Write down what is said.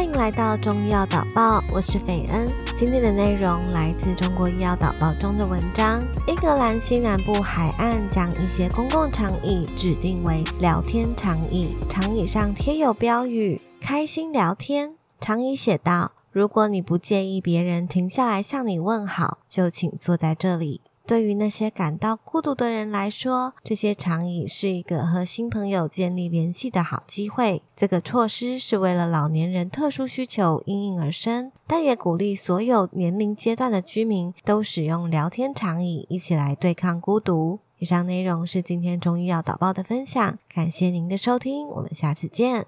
欢迎来到中医药导报，我是斐恩。今天的内容来自中国医药导报中的文章。英格兰西南部海岸将一些公共长椅指定为聊天长椅，长椅上贴有标语“开心聊天”。长椅写道：“如果你不介意别人停下来向你问好，就请坐在这里。”对于那些感到孤独的人来说，这些长椅是一个和新朋友建立联系的好机会。这个措施是为了老年人特殊需求因应而生，但也鼓励所有年龄阶段的居民都使用聊天长椅，一起来对抗孤独。以上内容是今天中医药导报的分享，感谢您的收听，我们下次见。